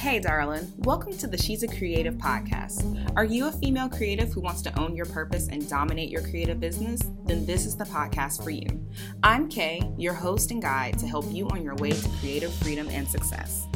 Hey, darling. Welcome to the She's a Creative podcast. Are you a female creative who wants to own your purpose and dominate your creative business? Then this is the podcast for you. I'm Kay, your host and guide to help you on your way to creative freedom and success.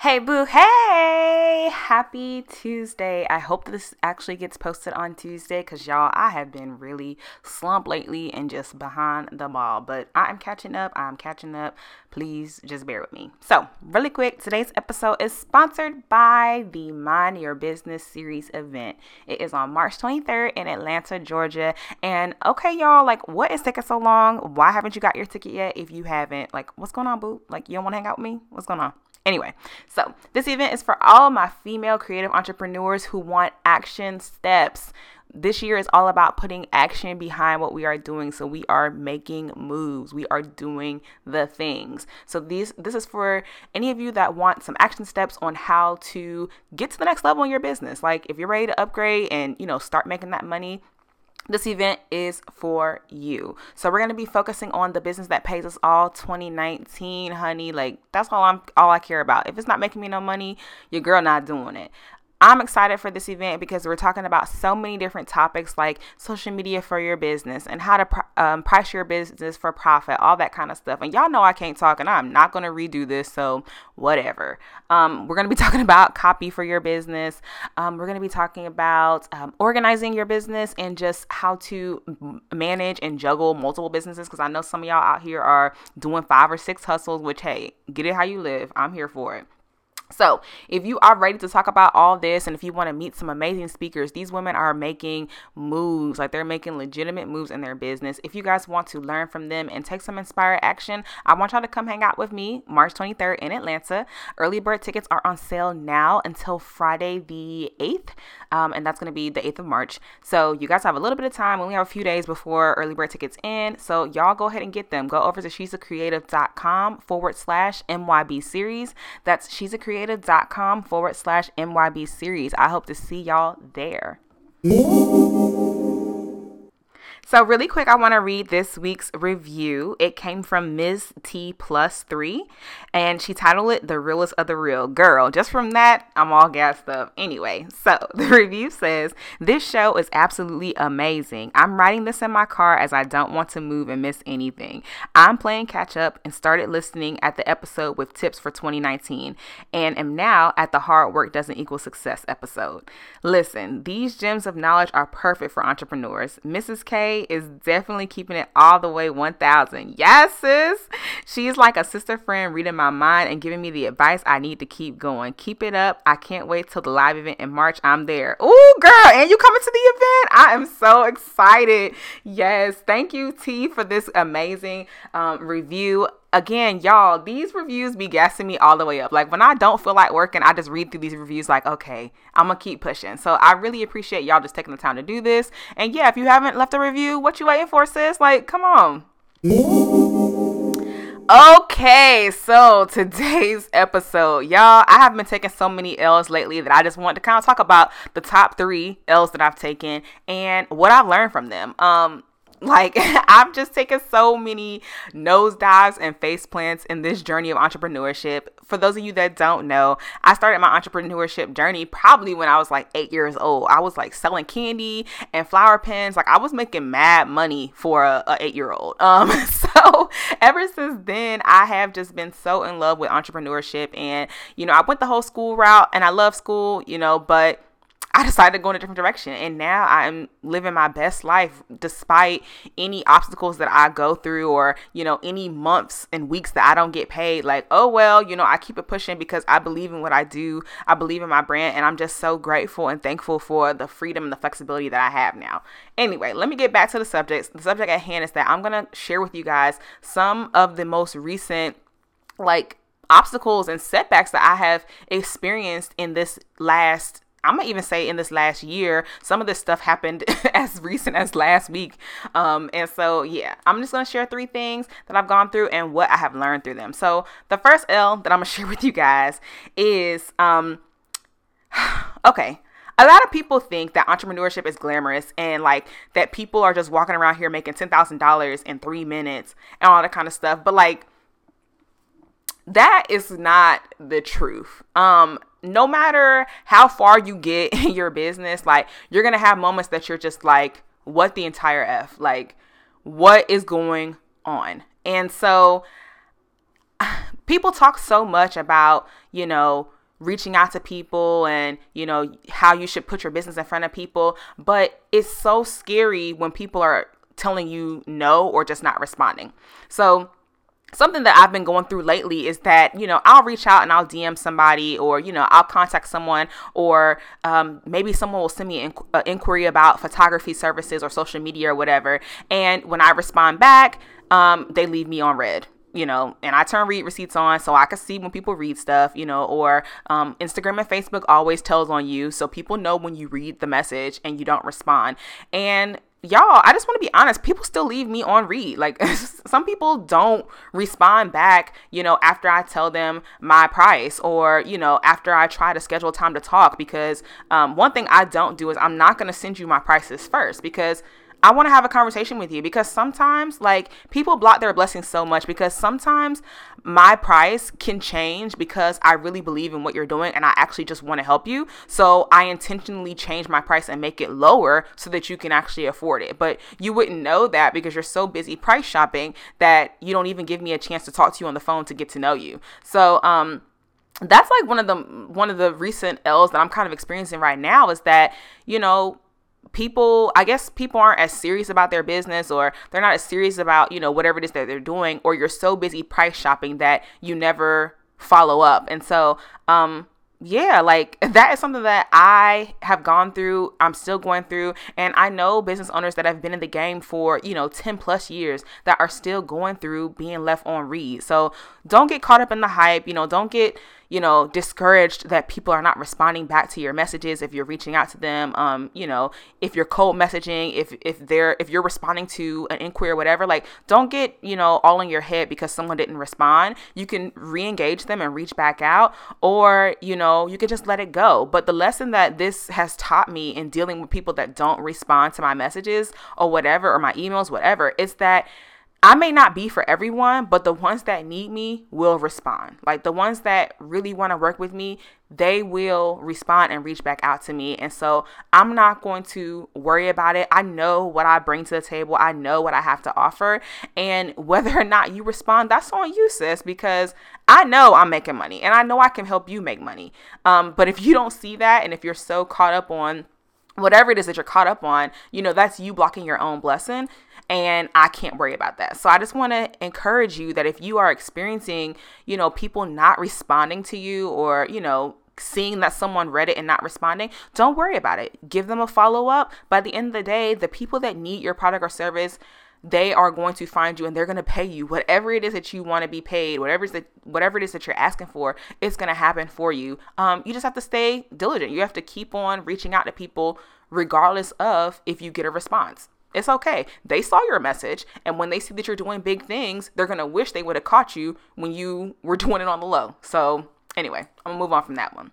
Hey, boo. Hey, happy Tuesday. I hope this actually gets posted on Tuesday because, y'all, I have been really slumped lately and just behind the ball. But I'm catching up. I'm catching up. Please just bear with me. So, really quick, today's episode is sponsored by the Mind Your Business Series event. It is on March 23rd in Atlanta, Georgia. And okay, y'all, like, what is taking so long? Why haven't you got your ticket yet? If you haven't, like, what's going on, boo? Like, you don't want to hang out with me? What's going on? Anyway, so this event is for all my female creative entrepreneurs who want action steps. This year is all about putting action behind what we are doing. So we are making moves. We are doing the things. So these this is for any of you that want some action steps on how to get to the next level in your business. Like if you're ready to upgrade and, you know, start making that money, this event is for you. So we're going to be focusing on the business that pays us all 2019, honey. Like that's all I'm all I care about. If it's not making me no money, your girl not doing it. I'm excited for this event because we're talking about so many different topics like social media for your business and how to pr- um, price your business for profit, all that kind of stuff. And y'all know I can't talk and I'm not going to redo this, so whatever. Um, we're going to be talking about copy for your business. Um, we're going to be talking about um, organizing your business and just how to manage and juggle multiple businesses because I know some of y'all out here are doing five or six hustles, which, hey, get it how you live. I'm here for it. So, if you are ready to talk about all this and if you want to meet some amazing speakers, these women are making moves, like they're making legitimate moves in their business. If you guys want to learn from them and take some inspired action, I want y'all to come hang out with me March 23rd in Atlanta. Early bird tickets are on sale now until Friday the 8th, um, and that's going to be the 8th of March. So, you guys have a little bit of time. We only have a few days before early bird tickets end. So, y'all go ahead and get them. Go over to she's a creative.com forward slash MYB series. That's she's a creative.com forward slash MYB series. I hope to see y'all there. So, really quick, I want to read this week's review. It came from Ms. T plus three, and she titled it The Realest of the Real. Girl, just from that, I'm all gassed up. Anyway, so the review says This show is absolutely amazing. I'm writing this in my car as I don't want to move and miss anything. I'm playing catch up and started listening at the episode with tips for 2019, and am now at the hard work doesn't equal success episode. Listen, these gems of knowledge are perfect for entrepreneurs. Mrs. K is definitely keeping it all the way 1000. Yes, sis. She's like a sister friend reading my mind and giving me the advice I need to keep going. Keep it up. I can't wait till the live event in March. I'm there. Ooh, girl. And you coming to the event? I am so excited. Yes. Thank you, T, for this amazing um, review again, y'all, these reviews be gassing me all the way up. Like when I don't feel like working, I just read through these reviews like, okay, I'm gonna keep pushing. So I really appreciate y'all just taking the time to do this. And yeah, if you haven't left a review, what you waiting for, sis? Like, come on. Okay, so today's episode, y'all, I have been taking so many L's lately that I just want to kind of talk about the top three L's that I've taken and what I've learned from them. Um, like I've just taken so many nosedives and face plants in this journey of entrepreneurship. For those of you that don't know, I started my entrepreneurship journey probably when I was like eight years old. I was like selling candy and flower pens. Like I was making mad money for a, a eight year old. Um, so ever since then, I have just been so in love with entrepreneurship. And you know, I went the whole school route, and I love school. You know, but I decided to go in a different direction. And now I'm living my best life despite any obstacles that I go through or, you know, any months and weeks that I don't get paid. Like, oh, well, you know, I keep it pushing because I believe in what I do. I believe in my brand. And I'm just so grateful and thankful for the freedom and the flexibility that I have now. Anyway, let me get back to the subject. The subject at hand is that I'm going to share with you guys some of the most recent, like, obstacles and setbacks that I have experienced in this last I'm gonna even say in this last year, some of this stuff happened as recent as last week. Um, and so, yeah, I'm just gonna share three things that I've gone through and what I have learned through them. So, the first L that I'm gonna share with you guys is um, okay. A lot of people think that entrepreneurship is glamorous and like that people are just walking around here making $10,000 in three minutes and all that kind of stuff. But like, that is not the truth. Um, no matter how far you get in your business, like you're gonna have moments that you're just like, what the entire F? Like, what is going on? And so people talk so much about, you know, reaching out to people and you know how you should put your business in front of people but it's so scary when people are telling you no or just not responding so something that I've been going through lately is that, you know, I'll reach out and I'll DM somebody or, you know, I'll contact someone or um, maybe someone will send me an inqu- inquiry about photography services or social media or whatever. And when I respond back, um, they leave me on read you know, and I turn read receipts on so I can see when people read stuff, you know, or um, Instagram and Facebook always tells on you so people know when you read the message and you don't respond. And y'all, I just want to be honest. People still leave me on read. Like some people don't respond back, you know, after I tell them my price or, you know, after I try to schedule time to talk. Because um, one thing I don't do is I'm not going to send you my prices first because I want to have a conversation with you because sometimes, like, people block their blessings so much because sometimes my price can change because I really believe in what you're doing and I actually just want to help you. So I intentionally change my price and make it lower so that you can actually afford it. But you wouldn't know that because you're so busy price shopping that you don't even give me a chance to talk to you on the phone to get to know you. So, um, that's like one of the one of the recent L's that I'm kind of experiencing right now is that you know people i guess people aren't as serious about their business or they're not as serious about you know whatever it is that they're doing or you're so busy price shopping that you never follow up and so um yeah, like that is something that I have gone through, I'm still going through, and I know business owners that have been in the game for, you know, 10 plus years that are still going through being left on read. So don't get caught up in the hype, you know, don't get you know, discouraged that people are not responding back to your messages if you're reaching out to them. Um, you know, if you're cold messaging, if if they're if you're responding to an inquiry or whatever, like don't get, you know, all in your head because someone didn't respond. You can re-engage them and reach back out, or, you know, you can just let it go. But the lesson that this has taught me in dealing with people that don't respond to my messages or whatever, or my emails, whatever, is that I may not be for everyone, but the ones that need me will respond. Like the ones that really want to work with me, they will respond and reach back out to me. And so I'm not going to worry about it. I know what I bring to the table, I know what I have to offer. And whether or not you respond, that's on you, sis, because I know I'm making money and I know I can help you make money. Um, but if you don't see that and if you're so caught up on, whatever it is that you're caught up on, you know, that's you blocking your own blessing and I can't worry about that. So I just want to encourage you that if you are experiencing, you know, people not responding to you or, you know, seeing that someone read it and not responding, don't worry about it. Give them a follow up. By the end of the day, the people that need your product or service, they are going to find you and they're going to pay you whatever it is that you want to be paid whatever is that whatever it is that you're asking for it's going to happen for you um, you just have to stay diligent you have to keep on reaching out to people regardless of if you get a response it's okay. They saw your message, and when they see that you're doing big things, they're gonna wish they would have caught you when you were doing it on the low. So, anyway, I'm gonna move on from that one.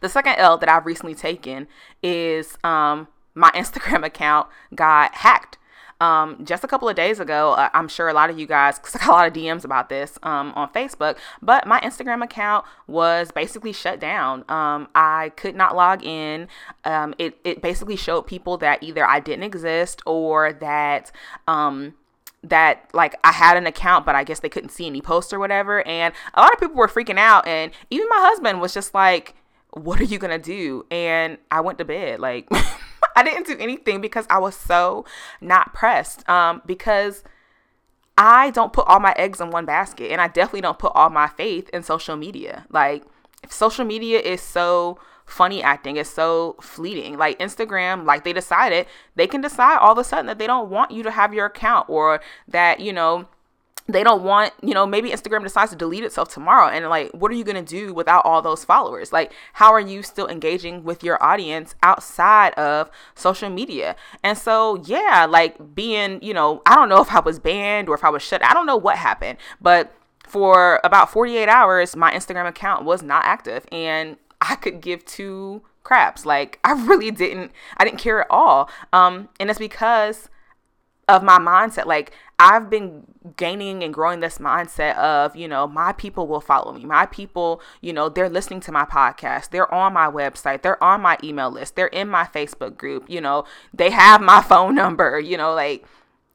The second L that I've recently taken is um, my Instagram account got hacked um, just a couple of days ago, uh, I'm sure a lot of you guys, because I got a lot of DMs about this um, on Facebook, but my Instagram account was basically shut down. Um, I could not log in. Um, it, it basically showed people that either I didn't exist or that um, that like I had an account, but I guess they couldn't see any posts or whatever. And a lot of people were freaking out. And even my husband was just like, What are you to do? And I went to bed. Like, I didn't do anything because I was so not pressed. Um, because I don't put all my eggs in one basket, and I definitely don't put all my faith in social media. Like, social media is so funny acting is so fleeting. Like Instagram, like they decided they can decide all of a sudden that they don't want you to have your account or that, you know, they don't want, you know, maybe Instagram decides to delete itself tomorrow. And like, what are you going to do without all those followers? Like, how are you still engaging with your audience outside of social media? And so, yeah, like being, you know, I don't know if I was banned or if I was shut, I don't know what happened, but for about 48 hours, my Instagram account was not active and I could give two craps. Like, I really didn't, I didn't care at all. Um, and it's because, of my mindset. Like I've been gaining and growing this mindset of, you know, my people will follow me. My people, you know, they're listening to my podcast. They're on my website. They're on my email list. They're in my Facebook group. You know, they have my phone number, you know, like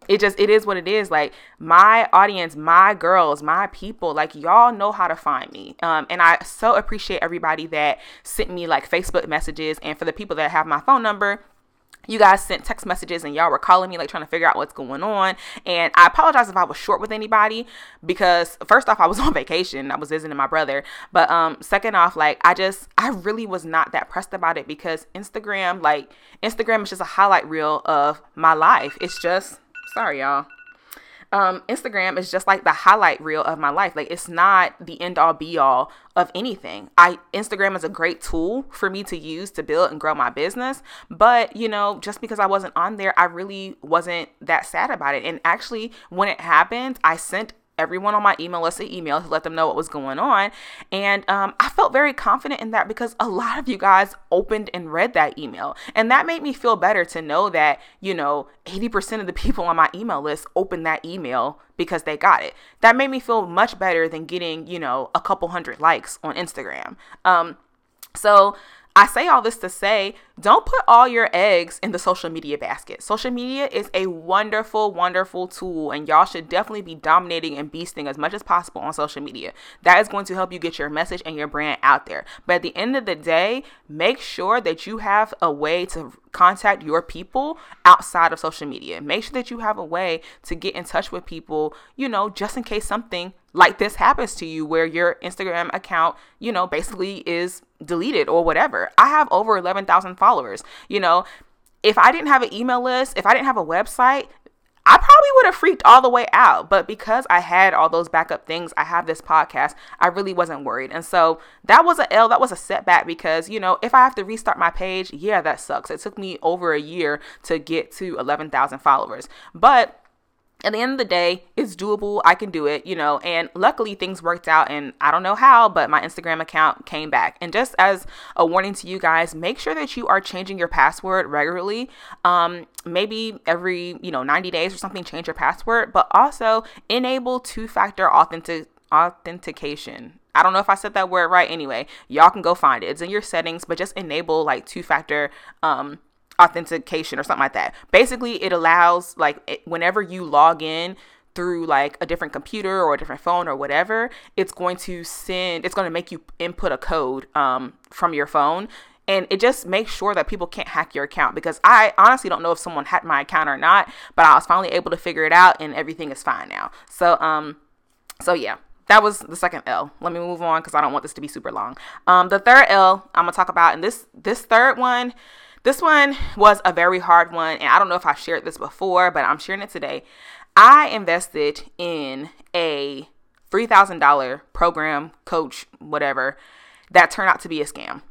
it just it is what it is like my audience my girls my people like y'all know how to find me um and i so appreciate everybody that sent me like facebook messages and for the people that have my phone number you guys sent text messages and y'all were calling me like trying to figure out what's going on. And i apologize if i was short with anybody because first off i was on vacation. I was visiting my brother. But um second off like i just i really was not that pressed about it because instagram like instagram is just a highlight reel of my life. It's just sorry y'all um, Instagram is just like the highlight reel of my life. Like it's not the end all be all of anything. I Instagram is a great tool for me to use to build and grow my business, but you know, just because I wasn't on there, I really wasn't that sad about it. And actually, when it happened, I sent everyone on my email list an email to let them know what was going on. And um, I felt very confident in that because a lot of you guys opened and read that email. And that made me feel better to know that, you know, 80% of the people on my email list opened that email because they got it. That made me feel much better than getting, you know, a couple hundred likes on Instagram. Um, so I say all this to say don't put all your eggs in the social media basket. Social media is a wonderful, wonderful tool, and y'all should definitely be dominating and beasting as much as possible on social media. That is going to help you get your message and your brand out there. But at the end of the day, make sure that you have a way to contact your people outside of social media. Make sure that you have a way to get in touch with people, you know, just in case something like this happens to you where your Instagram account, you know, basically is deleted or whatever. I have over 11,000 followers. You know, if I didn't have an email list, if I didn't have a website, I probably would have freaked all the way out. But because I had all those backup things, I have this podcast, I really wasn't worried. And so that was a L, that was a setback because, you know, if I have to restart my page, yeah, that sucks. It took me over a year to get to 11,000 followers. But at the end of the day, it's doable. I can do it, you know. And luckily, things worked out, and I don't know how, but my Instagram account came back. And just as a warning to you guys, make sure that you are changing your password regularly. Um, maybe every you know 90 days or something, change your password, but also enable two-factor authentic authentication. I don't know if I said that word right. Anyway, y'all can go find it. It's in your settings, but just enable like two-factor um authentication or something like that. Basically, it allows like it, whenever you log in through like a different computer or a different phone or whatever, it's going to send it's going to make you input a code um, from your phone and it just makes sure that people can't hack your account because I honestly don't know if someone hacked my account or not, but I was finally able to figure it out and everything is fine now. So um so yeah, that was the second L. Let me move on because I don't want this to be super long. Um, the third L I'm gonna talk about, and this this third one, this one was a very hard one, and I don't know if I've shared this before, but I'm sharing it today. I invested in a $3,000 program, coach, whatever, that turned out to be a scam.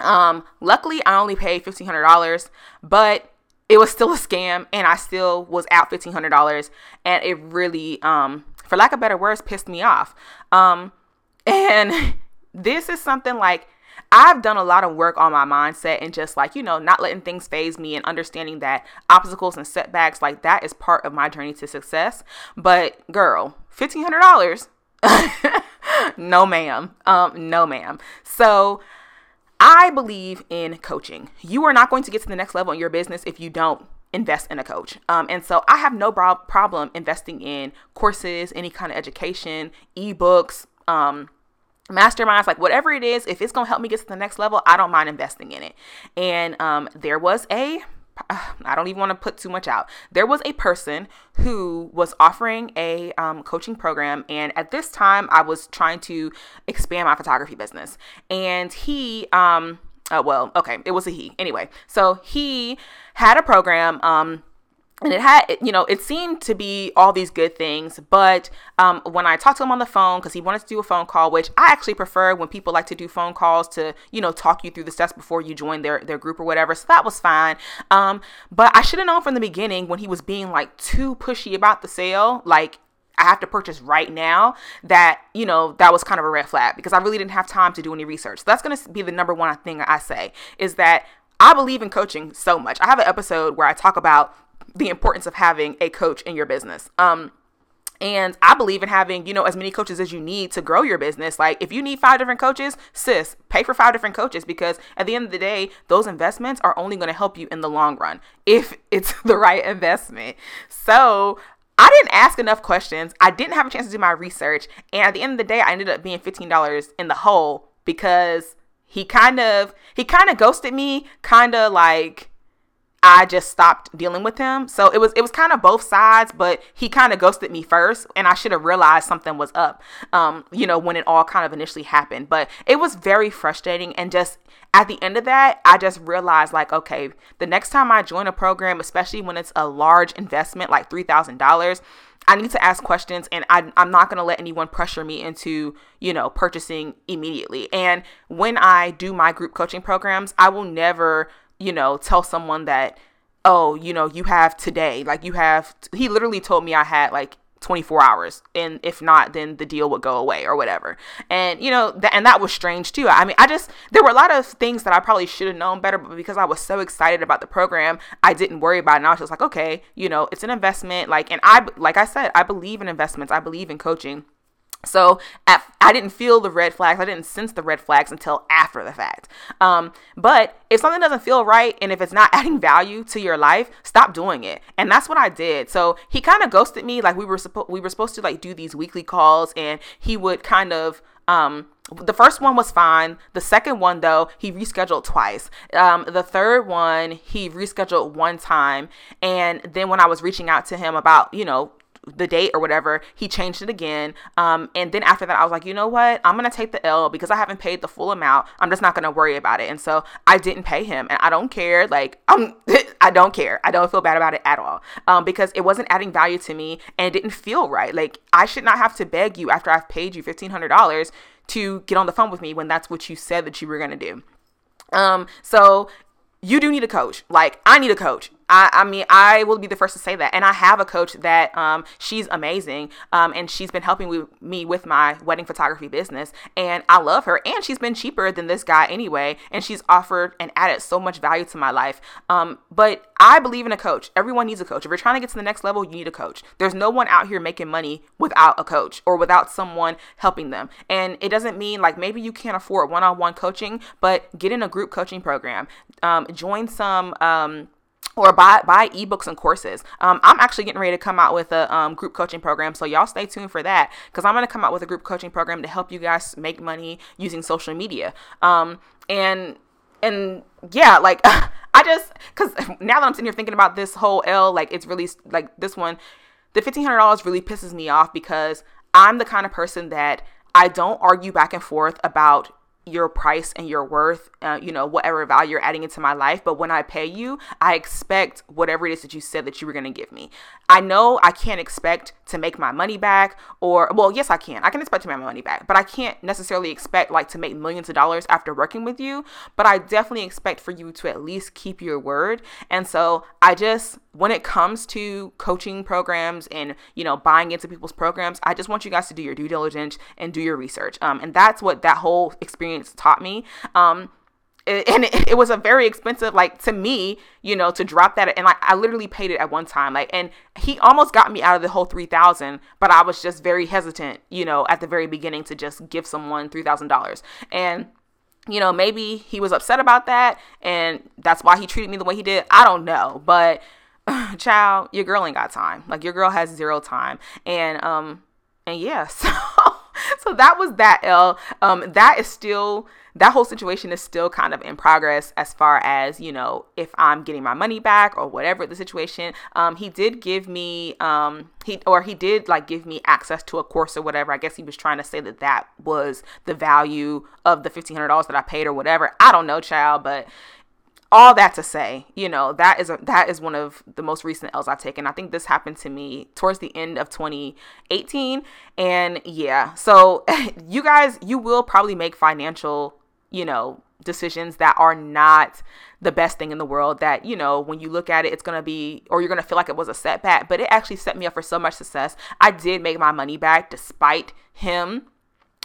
Um, luckily, I only paid $1,500, but it was still a scam, and I still was out $1,500, and it really, um, for lack of better words, pissed me off. Um, and this is something like I've done a lot of work on my mindset and just like, you know, not letting things phase me and understanding that obstacles and setbacks, like that is part of my journey to success. But girl, $1,500? no, ma'am. Um, no, ma'am. So, I believe in coaching. You are not going to get to the next level in your business if you don't invest in a coach. Um, and so I have no problem investing in courses, any kind of education, ebooks, um, masterminds like whatever it is if it's going to help me get to the next level i don't mind investing in it and um, there was a I don't even want to put too much out. There was a person who was offering a um, coaching program, and at this time, I was trying to expand my photography business. And he, um, uh, well, okay, it was a he. Anyway, so he had a program. Um, and it had you know it seemed to be all these good things but um, when i talked to him on the phone because he wanted to do a phone call which i actually prefer when people like to do phone calls to you know talk you through the steps before you join their their group or whatever so that was fine um, but i should have known from the beginning when he was being like too pushy about the sale like I have to purchase right now that, you know, that was kind of a red flag because I really didn't have time to do any research. So that's going to be the number one thing I say is that I believe in coaching so much. I have an episode where I talk about the importance of having a coach in your business. Um, and I believe in having, you know, as many coaches as you need to grow your business. Like if you need five different coaches, sis, pay for five different coaches because at the end of the day, those investments are only going to help you in the long run if it's the right investment. So I didn't ask enough questions. I didn't have a chance to do my research. And at the end of the day, I ended up being $15 in the hole because he kind of he kind of ghosted me, kind of like I just stopped dealing with him. So it was it was kind of both sides, but he kind of ghosted me first, and I should have realized something was up. Um, you know, when it all kind of initially happened. But it was very frustrating and just at the end of that, I just realized like, okay, the next time I join a program, especially when it's a large investment like three thousand dollars, I need to ask questions and I, am not going to let anyone pressure me into, you know, purchasing immediately. And when I do my group coaching programs, I will never you know, tell someone that, oh, you know, you have today. Like you have, he literally told me I had like 24 hours and if not then the deal would go away or whatever. And you know th- and that was strange too. I mean i just there were a lot of things that i probably should have known better but because i was so excited about the program i didn't worry about it. And i was just like okay you know it's an investment like and i like i said i believe in investments. I believe in coaching so at, I didn't feel the red flags. I didn't sense the red flags until after the fact. Um, but if something doesn't feel right and if it's not adding value to your life, stop doing it. And that's what I did. So he kind of ghosted me. Like we were supposed we were supposed to like do these weekly calls, and he would kind of um the first one was fine. The second one, though, he rescheduled twice. Um, the third one, he rescheduled one time. And then when I was reaching out to him about, you know, the date or whatever, he changed it again. Um, and then after that, I was like, you know what? I'm gonna take the L because I haven't paid the full amount. I'm just not gonna worry about it. And so I didn't pay him, and I don't care. Like I'm, I don't care. I don't feel bad about it at all. Um, because it wasn't adding value to me, and it didn't feel right. Like I should not have to beg you after I've paid you fifteen hundred dollars to get on the phone with me when that's what you said that you were gonna do. Um, so you do need a coach. Like I need a coach. I, I mean, I will be the first to say that. And I have a coach that um, she's amazing. Um, and she's been helping with me with my wedding photography business. And I love her. And she's been cheaper than this guy anyway. And she's offered and added so much value to my life. Um, but I believe in a coach. Everyone needs a coach. If you're trying to get to the next level, you need a coach. There's no one out here making money without a coach or without someone helping them. And it doesn't mean like maybe you can't afford one on one coaching, but get in a group coaching program. Um, join some um, or buy buy ebooks and courses. Um, I'm actually getting ready to come out with a um, group coaching program, so y'all stay tuned for that because I'm to come out with a group coaching program to help you guys make money using social media. Um, and and yeah, like I just because now that I'm sitting here thinking about this whole L, like it's really like this one, the fifteen hundred dollars really pisses me off because I'm the kind of person that I don't argue back and forth about your price and your worth, uh, you know, whatever value you're adding into my life. But when I pay you, I expect whatever it is that you said that you were going to give me. I know I can't expect to make my money back, or, well, yes, I can. I can expect to make my money back, but I can't necessarily expect like to make millions of dollars after working with you. But I definitely expect for you to at least keep your word. And so I just, when it comes to coaching programs and you know buying into people's programs i just want you guys to do your due diligence and do your research. Um, and that's what that whole experience taught me. Um, and it, it, was a very expensive like to me you know to drop that and like i literally paid it at one time like and he almost got me out of the whole 3000 but i was just very hesitant you know at the very beginning to just give someone $3000 and you know maybe he was upset about that and that's why he treated me the way he did. I don't know but child, your girl ain't got time. Like your girl has zero time. And um and yeah, so so that was that L. Um that is still that whole situation is still kind of in progress as far as you know if i'm getting my money back or whatever the situation um he did give me um he or he did like give me access to a course or whatever i guess he was trying to say that that was the value of the $1500 that i paid or whatever i don't know child but all that to say, you know, that is a, that is one of the most recent L's I've taken. I think this happened to me towards the end of 2018, and yeah, so you guys, you will probably make financial, you know, decisions that are not the best thing in the world. That you know, when you look at it, it's gonna be, or you're gonna feel like it was a setback, but it actually set me up for so much success. I did make my money back despite him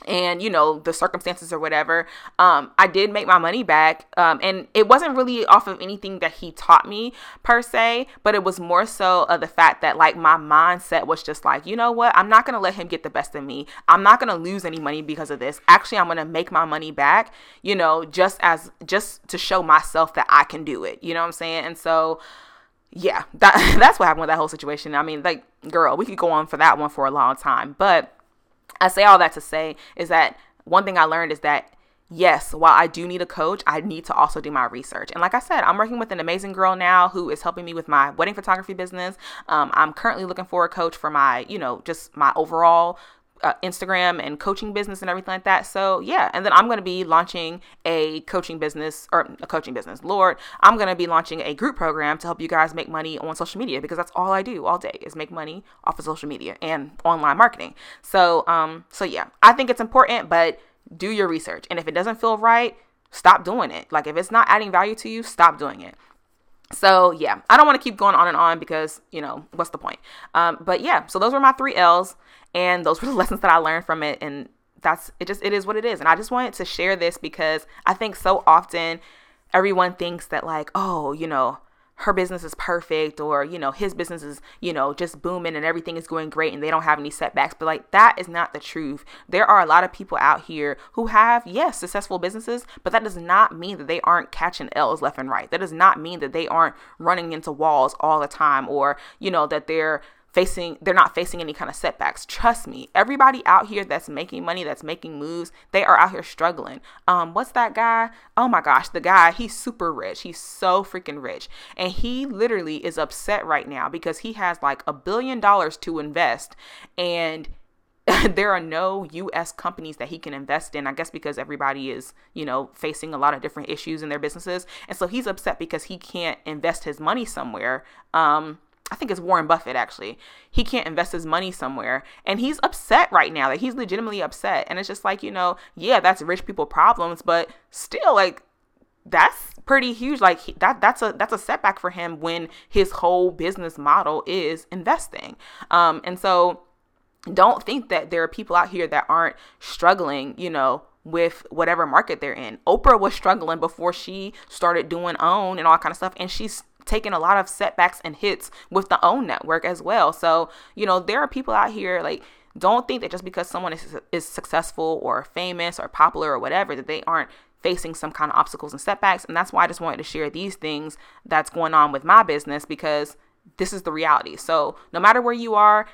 and you know the circumstances or whatever um i did make my money back um and it wasn't really off of anything that he taught me per se but it was more so of the fact that like my mindset was just like you know what? I'm not gonna let him get the best of me. I'm not gonna lose any money because of this. Actually i'm gonna make my money back you know just as just to show myself that i can do it. You know what i'm saying? And so yeah that that's what happened with that whole situation. I mean like girl we could go on for that one for a long time but I say all that to say is that one thing I learned is that yes, while I do need a coach, I need to also do my research. And like I said, I'm working with an amazing girl now who is helping me with my wedding photography business. Um, I'm currently looking for a coach for my, you know, just my overall uh, Instagram and coaching business and everything like that. So yeah, and then I'm going to be launching a coaching business or a coaching business. Lord, I'm going to be launching a group program to help you guys make money on social media because that's all I do all day is make money off of social media and online marketing. So um, so yeah, I think it's important, but do your research, and if it doesn't feel right, stop doing it. Like if it's not adding value to you, stop doing it. So yeah, I don't want to keep going on and on because you know what's the point. Um, but yeah, so those were my three L's, and those were the lessons that I learned from it, and that's it. Just it is what it is, and I just wanted to share this because I think so often everyone thinks that like, oh, you know, her business is perfect or you know his business is you know just booming and everything is going great and they don't have any setbacks. But like that is not the truth. There are a lot of people out here who have yes successful businesses but that does not mean that they aren't catching l's left and right. That does not mean that they aren't running into walls all the time or you know that they're facing they're not facing any kind of setbacks trust me everybody out here that's making money that's making moves they are out here struggling um what's that guy oh my gosh the guy he's super rich he's so freaking rich and he literally is upset right now because he has like a billion dollars to invest and there are no US companies that he can invest in. I guess because everybody is, you know, facing a lot of different issues in their businesses. And so he's upset because he can't invest his money somewhere. Um, I think it's Warren Buffett actually. He can't invest his money somewhere and he's upset right now. Like he's legitimately upset. And it's just like, you know, yeah, that's rich people problems, but still like that's pretty huge like he, that that's a that's a setback for him when his whole business model is investing. Um and so don't think that there are people out here that aren't struggling, you know, with whatever market they're in. Oprah was struggling before she started doing OWN and all kind of stuff and she's taken a lot of setbacks and hits with the OWN network as well. So, you know, there are people out here like don't think that just because someone is, is successful or famous or popular or whatever that they aren't facing some kind of obstacles and setbacks and that's why I just wanted to share these things that's going on with my business because this is the reality. So, no matter where you are,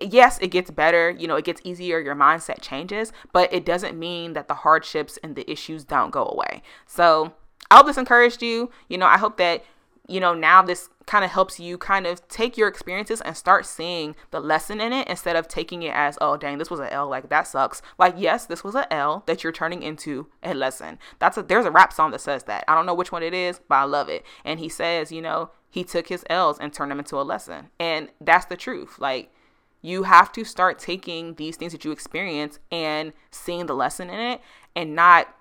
yes, it gets better, you know, it gets easier, your mindset changes, but it doesn't mean that the hardships and the issues don't go away. So, I hope this encouraged you. You know, I hope that you know, now this kind of helps you kind of take your experiences and start seeing the lesson in it instead of taking it as, oh, dang, this was an L, like that sucks. Like, yes, this was an L that you're turning into a lesson. That's a, there's a rap song that says that. I don't know which one it is, but I love it. And he says, you know, he took his L's and turned them into a lesson. And that's the truth. Like, you have to start taking these things that you experience and seeing the lesson in it and not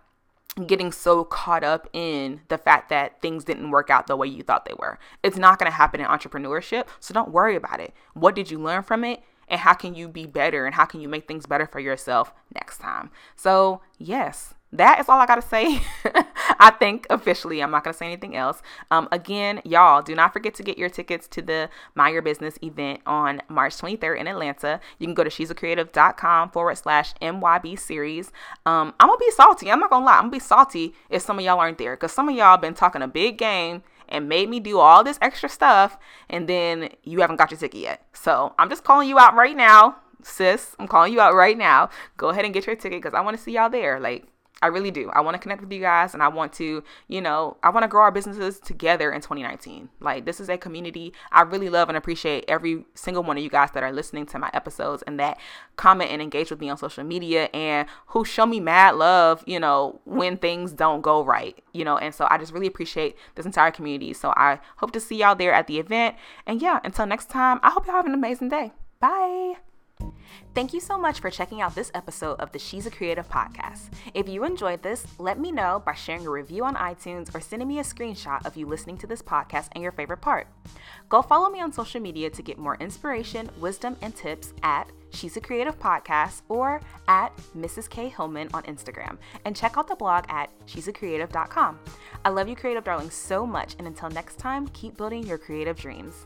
getting so caught up in the fact that things didn't work out the way you thought they were. It's not going to happen in entrepreneurship, so don't worry about it. What did you learn from it? And how can you be better and how can you make things better for yourself next time? So, yes, that is all I got to say. I think officially, I'm not going to say anything else. Um, again, y'all, do not forget to get your tickets to the Mind Your Business event on March 23rd in Atlanta. You can go to she'sacreative.com forward slash MYB series. Um, I'm going to be salty. I'm not going to lie. I'm going to be salty if some of y'all aren't there because some of y'all been talking a big game and made me do all this extra stuff and then you haven't got your ticket yet. So I'm just calling you out right now, sis. I'm calling you out right now. Go ahead and get your ticket because I want to see y'all there. Like, I really do. I want to connect with you guys and I want to, you know, I want to grow our businesses together in 2019. Like, this is a community. I really love and appreciate every single one of you guys that are listening to my episodes and that comment and engage with me on social media and who show me mad love, you know, when things don't go right, you know. And so I just really appreciate this entire community. So I hope to see y'all there at the event. And yeah, until next time, I hope y'all have an amazing day. Bye. Thank you so much for checking out this episode of the She's a Creative podcast. If you enjoyed this, let me know by sharing a review on iTunes or sending me a screenshot of you listening to this podcast and your favorite part. Go follow me on social media to get more inspiration, wisdom, and tips at She's a Creative Podcast or at Mrs. K. Hillman on Instagram. And check out the blog at she'sacreative.com. I love you, creative darlings, so much. And until next time, keep building your creative dreams.